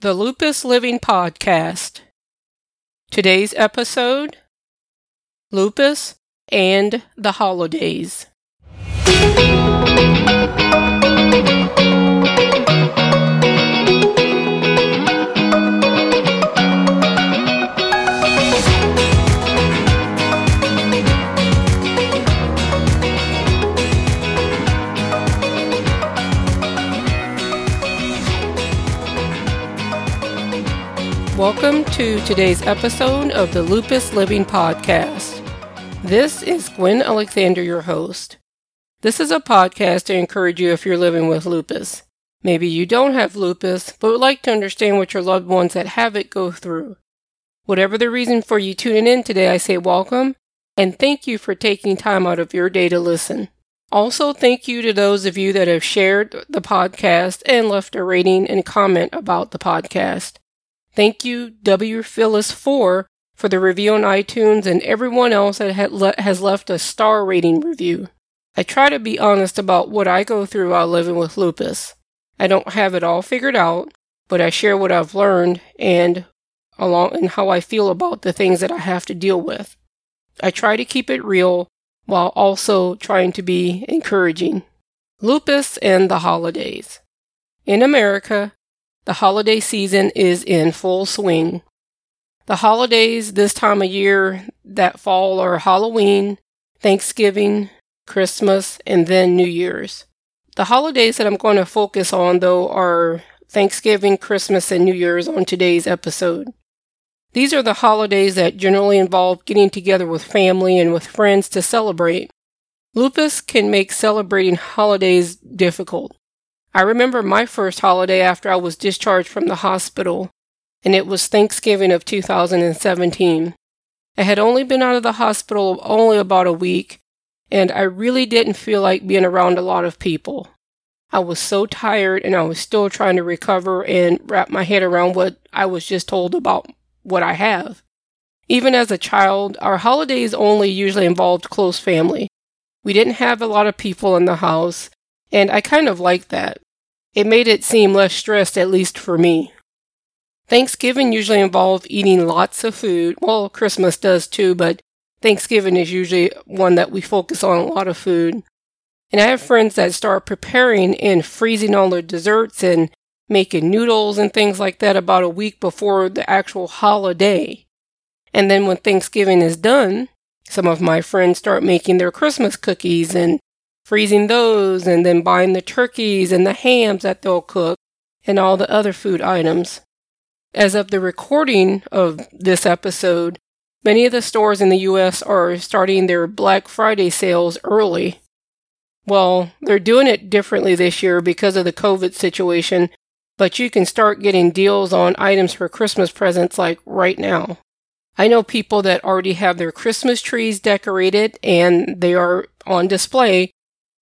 The Lupus Living Podcast. Today's episode Lupus and the Holidays. Welcome to today's episode of the Lupus Living Podcast. This is Gwen Alexander, your host. This is a podcast to encourage you if you're living with lupus. Maybe you don't have lupus, but would like to understand what your loved ones that have it go through. Whatever the reason for you tuning in today, I say welcome and thank you for taking time out of your day to listen. Also, thank you to those of you that have shared the podcast and left a rating and comment about the podcast. Thank you, W. Phyllis4, for the review on iTunes and everyone else that has left a star rating review. I try to be honest about what I go through while living with lupus. I don't have it all figured out, but I share what I've learned and along and how I feel about the things that I have to deal with. I try to keep it real while also trying to be encouraging. Lupus and the holidays. In America, the holiday season is in full swing. The holidays this time of year that fall are Halloween, Thanksgiving, Christmas, and then New Year's. The holidays that I'm going to focus on, though, are Thanksgiving, Christmas, and New Year's on today's episode. These are the holidays that generally involve getting together with family and with friends to celebrate. Lupus can make celebrating holidays difficult. I remember my first holiday after I was discharged from the hospital, and it was Thanksgiving of 2017. I had only been out of the hospital only about a week, and I really didn't feel like being around a lot of people. I was so tired and I was still trying to recover and wrap my head around what I was just told about what I have. Even as a child, our holidays only usually involved close family. We didn't have a lot of people in the house, and I kind of liked that. It made it seem less stressed, at least for me. Thanksgiving usually involves eating lots of food. Well, Christmas does too, but Thanksgiving is usually one that we focus on a lot of food. And I have friends that start preparing and freezing all their desserts and making noodles and things like that about a week before the actual holiday. And then when Thanksgiving is done, some of my friends start making their Christmas cookies and freezing those and then buying the turkeys and the hams that they'll cook and all the other food items. As of the recording of this episode, many of the stores in the US are starting their Black Friday sales early. Well, they're doing it differently this year because of the COVID situation, but you can start getting deals on items for Christmas presents like right now. I know people that already have their Christmas trees decorated and they are on display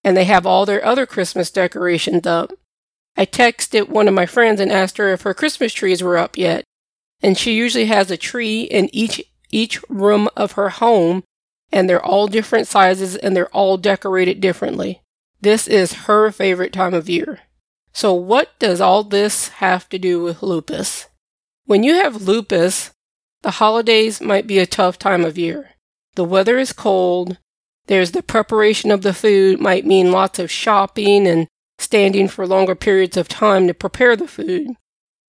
and they have all their other Christmas decorations up. I texted one of my friends and asked her if her Christmas trees were up yet. And she usually has a tree in each each room of her home and they're all different sizes and they're all decorated differently. This is her favorite time of year. So what does all this have to do with lupus? When you have lupus, the holidays might be a tough time of year. The weather is cold, there's the preparation of the food, might mean lots of shopping and standing for longer periods of time to prepare the food.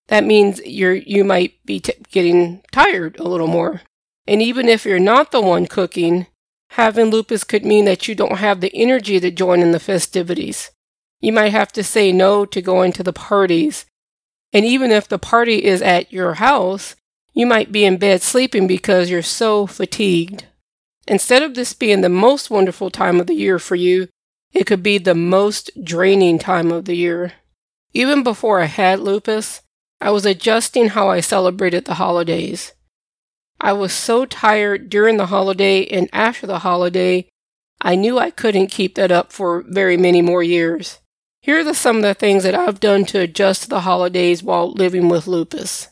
That means you're, you might be t- getting tired a little more. And even if you're not the one cooking, having lupus could mean that you don't have the energy to join in the festivities. You might have to say no to going to the parties. And even if the party is at your house, you might be in bed sleeping because you're so fatigued. Instead of this being the most wonderful time of the year for you, it could be the most draining time of the year. Even before I had lupus, I was adjusting how I celebrated the holidays. I was so tired during the holiday and after the holiday, I knew I couldn't keep that up for very many more years. Here are the, some of the things that I've done to adjust to the holidays while living with lupus.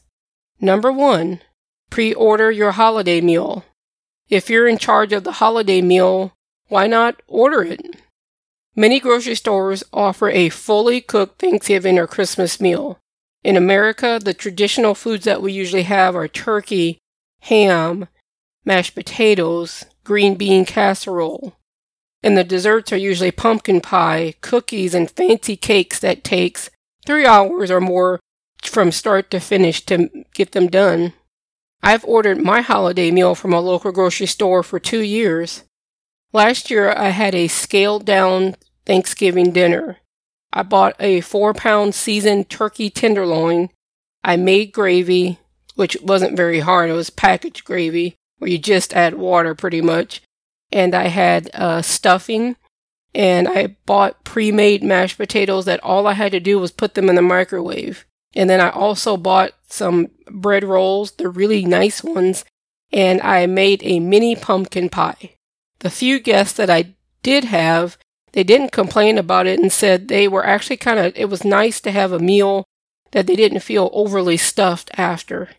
Number one, pre order your holiday meal. If you're in charge of the holiday meal, why not order it? Many grocery stores offer a fully cooked Thanksgiving or Christmas meal. In America, the traditional foods that we usually have are turkey, ham, mashed potatoes, green bean casserole. And the desserts are usually pumpkin pie, cookies, and fancy cakes that takes three hours or more from start to finish to get them done. I've ordered my holiday meal from a local grocery store for two years. Last year, I had a scaled down Thanksgiving dinner. I bought a four pound seasoned turkey tenderloin. I made gravy, which wasn't very hard. It was packaged gravy where you just add water pretty much. And I had uh, stuffing and I bought pre made mashed potatoes that all I had to do was put them in the microwave. And then I also bought some bread rolls, the really nice ones, and I made a mini pumpkin pie. The few guests that I did have they didn't complain about it and said they were actually kind of, it was nice to have a meal that they didn't feel overly stuffed after.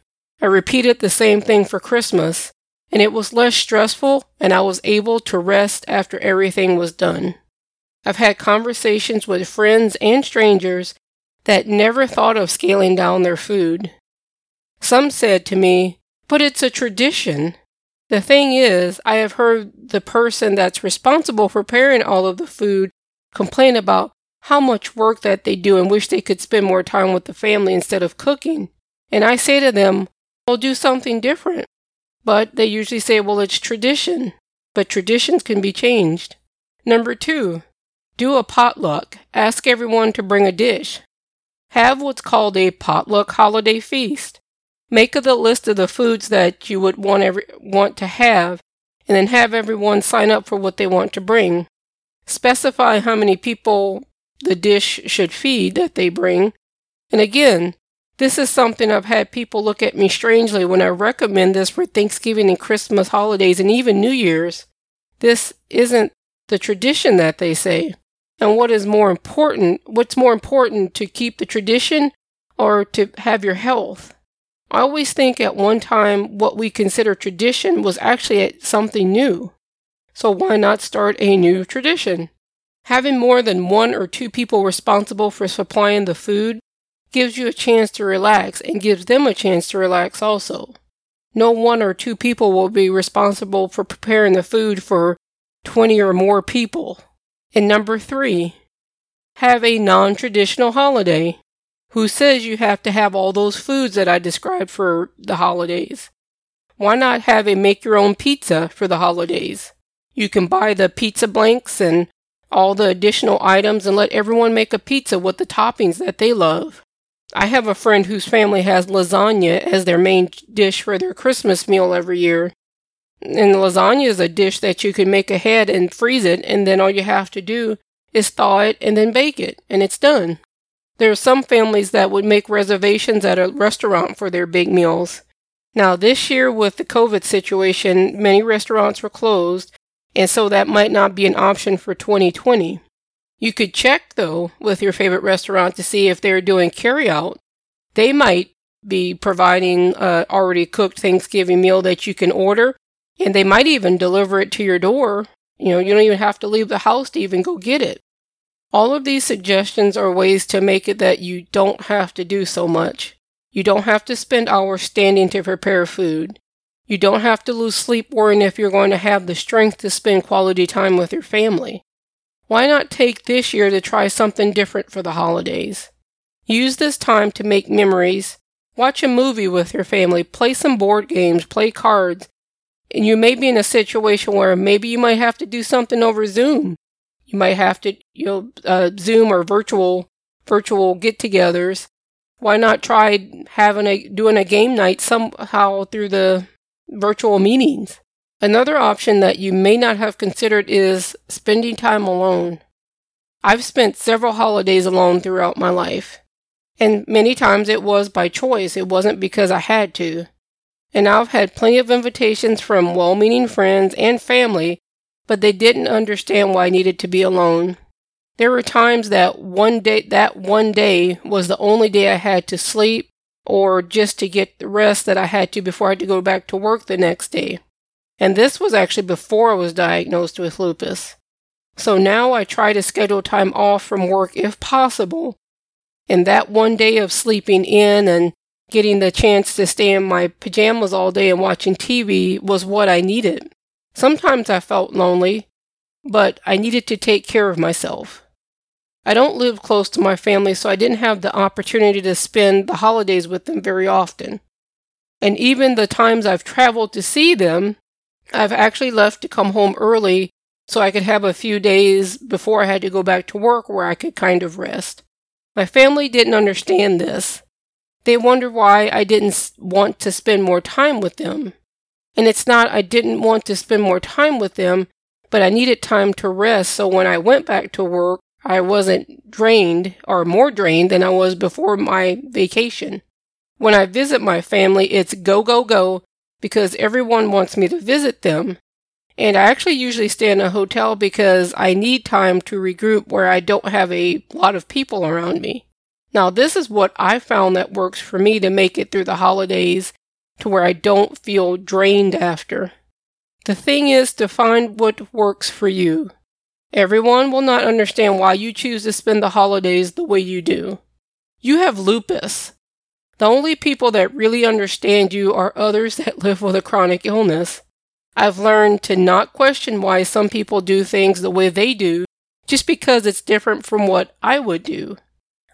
I repeated the same thing for Christmas, and it was less stressful, and I was able to rest after everything was done. I've had conversations with friends and strangers that never thought of scaling down their food. Some said to me, but it's a tradition. The thing is, I have heard the person that's responsible for preparing all of the food complain about how much work that they do and wish they could spend more time with the family instead of cooking. And I say to them, well, do something different. But they usually say, well, it's tradition. But traditions can be changed. Number two, do a potluck. Ask everyone to bring a dish. Have what's called a potluck holiday feast. Make a list of the foods that you would want every, want to have, and then have everyone sign up for what they want to bring. Specify how many people the dish should feed that they bring. And again, this is something I've had people look at me strangely when I recommend this for Thanksgiving and Christmas holidays and even New Year's. This isn't the tradition that they say. And what is more important, what's more important to keep the tradition or to have your health? I always think at one time what we consider tradition was actually something new. So why not start a new tradition? Having more than one or two people responsible for supplying the food gives you a chance to relax and gives them a chance to relax also. No one or two people will be responsible for preparing the food for 20 or more people. And number three, have a non traditional holiday. Who says you have to have all those foods that I described for the holidays? Why not have a make your own pizza for the holidays? You can buy the pizza blanks and all the additional items and let everyone make a pizza with the toppings that they love. I have a friend whose family has lasagna as their main dish for their Christmas meal every year. And lasagna is a dish that you can make ahead and freeze it, and then all you have to do is thaw it and then bake it, and it's done. There are some families that would make reservations at a restaurant for their big meals. Now, this year with the COVID situation, many restaurants were closed, and so that might not be an option for 2020. You could check, though, with your favorite restaurant to see if they're doing carryout. They might be providing a already cooked Thanksgiving meal that you can order, and they might even deliver it to your door. You know, you don't even have to leave the house to even go get it. All of these suggestions are ways to make it that you don't have to do so much. You don't have to spend hours standing to prepare food. You don't have to lose sleep worrying if you're going to have the strength to spend quality time with your family. Why not take this year to try something different for the holidays? Use this time to make memories, watch a movie with your family, play some board games, play cards, and you may be in a situation where maybe you might have to do something over Zoom. You might have to, you know, uh, Zoom or virtual virtual get-togethers. Why not try having a doing a game night somehow through the virtual meetings? Another option that you may not have considered is spending time alone. I've spent several holidays alone throughout my life, and many times it was by choice. It wasn't because I had to. And I've had plenty of invitations from well meaning friends and family but they didn't understand why I needed to be alone. There were times that one day that one day was the only day I had to sleep or just to get the rest that I had to before I had to go back to work the next day. And this was actually before I was diagnosed with lupus. So now I try to schedule time off from work if possible And that one day of sleeping in and getting the chance to stay in my pajamas all day and watching TV was what I needed. Sometimes I felt lonely, but I needed to take care of myself. I don't live close to my family, so I didn't have the opportunity to spend the holidays with them very often. And even the times I've traveled to see them, I've actually left to come home early so I could have a few days before I had to go back to work where I could kind of rest. My family didn't understand this. They wonder why I didn't want to spend more time with them. And it's not I didn't want to spend more time with them, but I needed time to rest so when I went back to work, I wasn't drained or more drained than I was before my vacation. When I visit my family, it's go, go, go because everyone wants me to visit them. And I actually usually stay in a hotel because I need time to regroup where I don't have a lot of people around me. Now, this is what I found that works for me to make it through the holidays to where I don't feel drained after. The thing is to find what works for you. Everyone will not understand why you choose to spend the holidays the way you do. You have lupus. The only people that really understand you are others that live with a chronic illness. I've learned to not question why some people do things the way they do just because it's different from what I would do.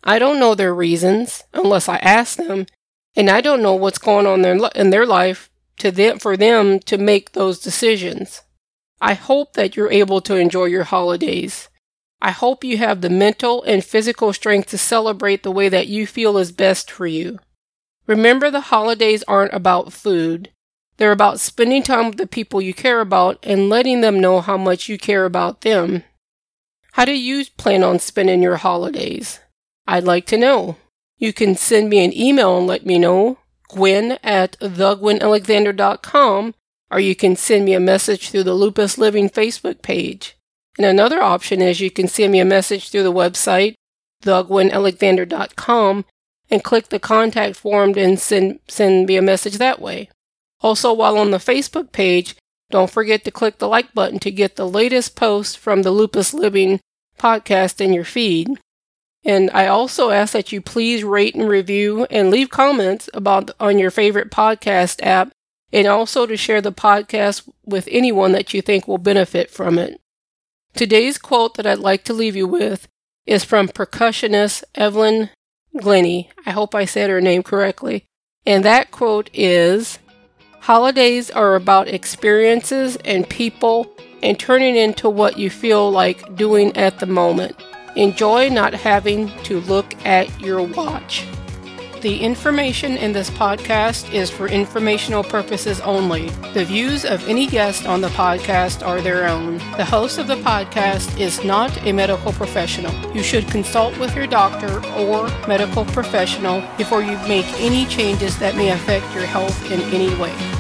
I don't know their reasons unless I ask them, and I don't know what's going on in their life to them, for them to make those decisions. I hope that you're able to enjoy your holidays. I hope you have the mental and physical strength to celebrate the way that you feel is best for you. Remember, the holidays aren't about food. They're about spending time with the people you care about and letting them know how much you care about them. How do you plan on spending your holidays? I'd like to know. You can send me an email and let me know, gwen at thegwenalexander.com, or you can send me a message through the Lupus Living Facebook page. And another option is you can send me a message through the website, thegwenalexander.com, and click the contact form and send, send me a message that way. Also, while on the Facebook page, don't forget to click the like button to get the latest posts from the Lupus Living podcast in your feed. And I also ask that you please rate and review and leave comments about on your favorite podcast app and also to share the podcast with anyone that you think will benefit from it. Today's quote that I'd like to leave you with is from percussionist Evelyn Glennie. I hope I said her name correctly. And that quote is Holidays are about experiences and people and turning into what you feel like doing at the moment. Enjoy not having to look at your watch. The information in this podcast is for informational purposes only. The views of any guest on the podcast are their own. The host of the podcast is not a medical professional. You should consult with your doctor or medical professional before you make any changes that may affect your health in any way.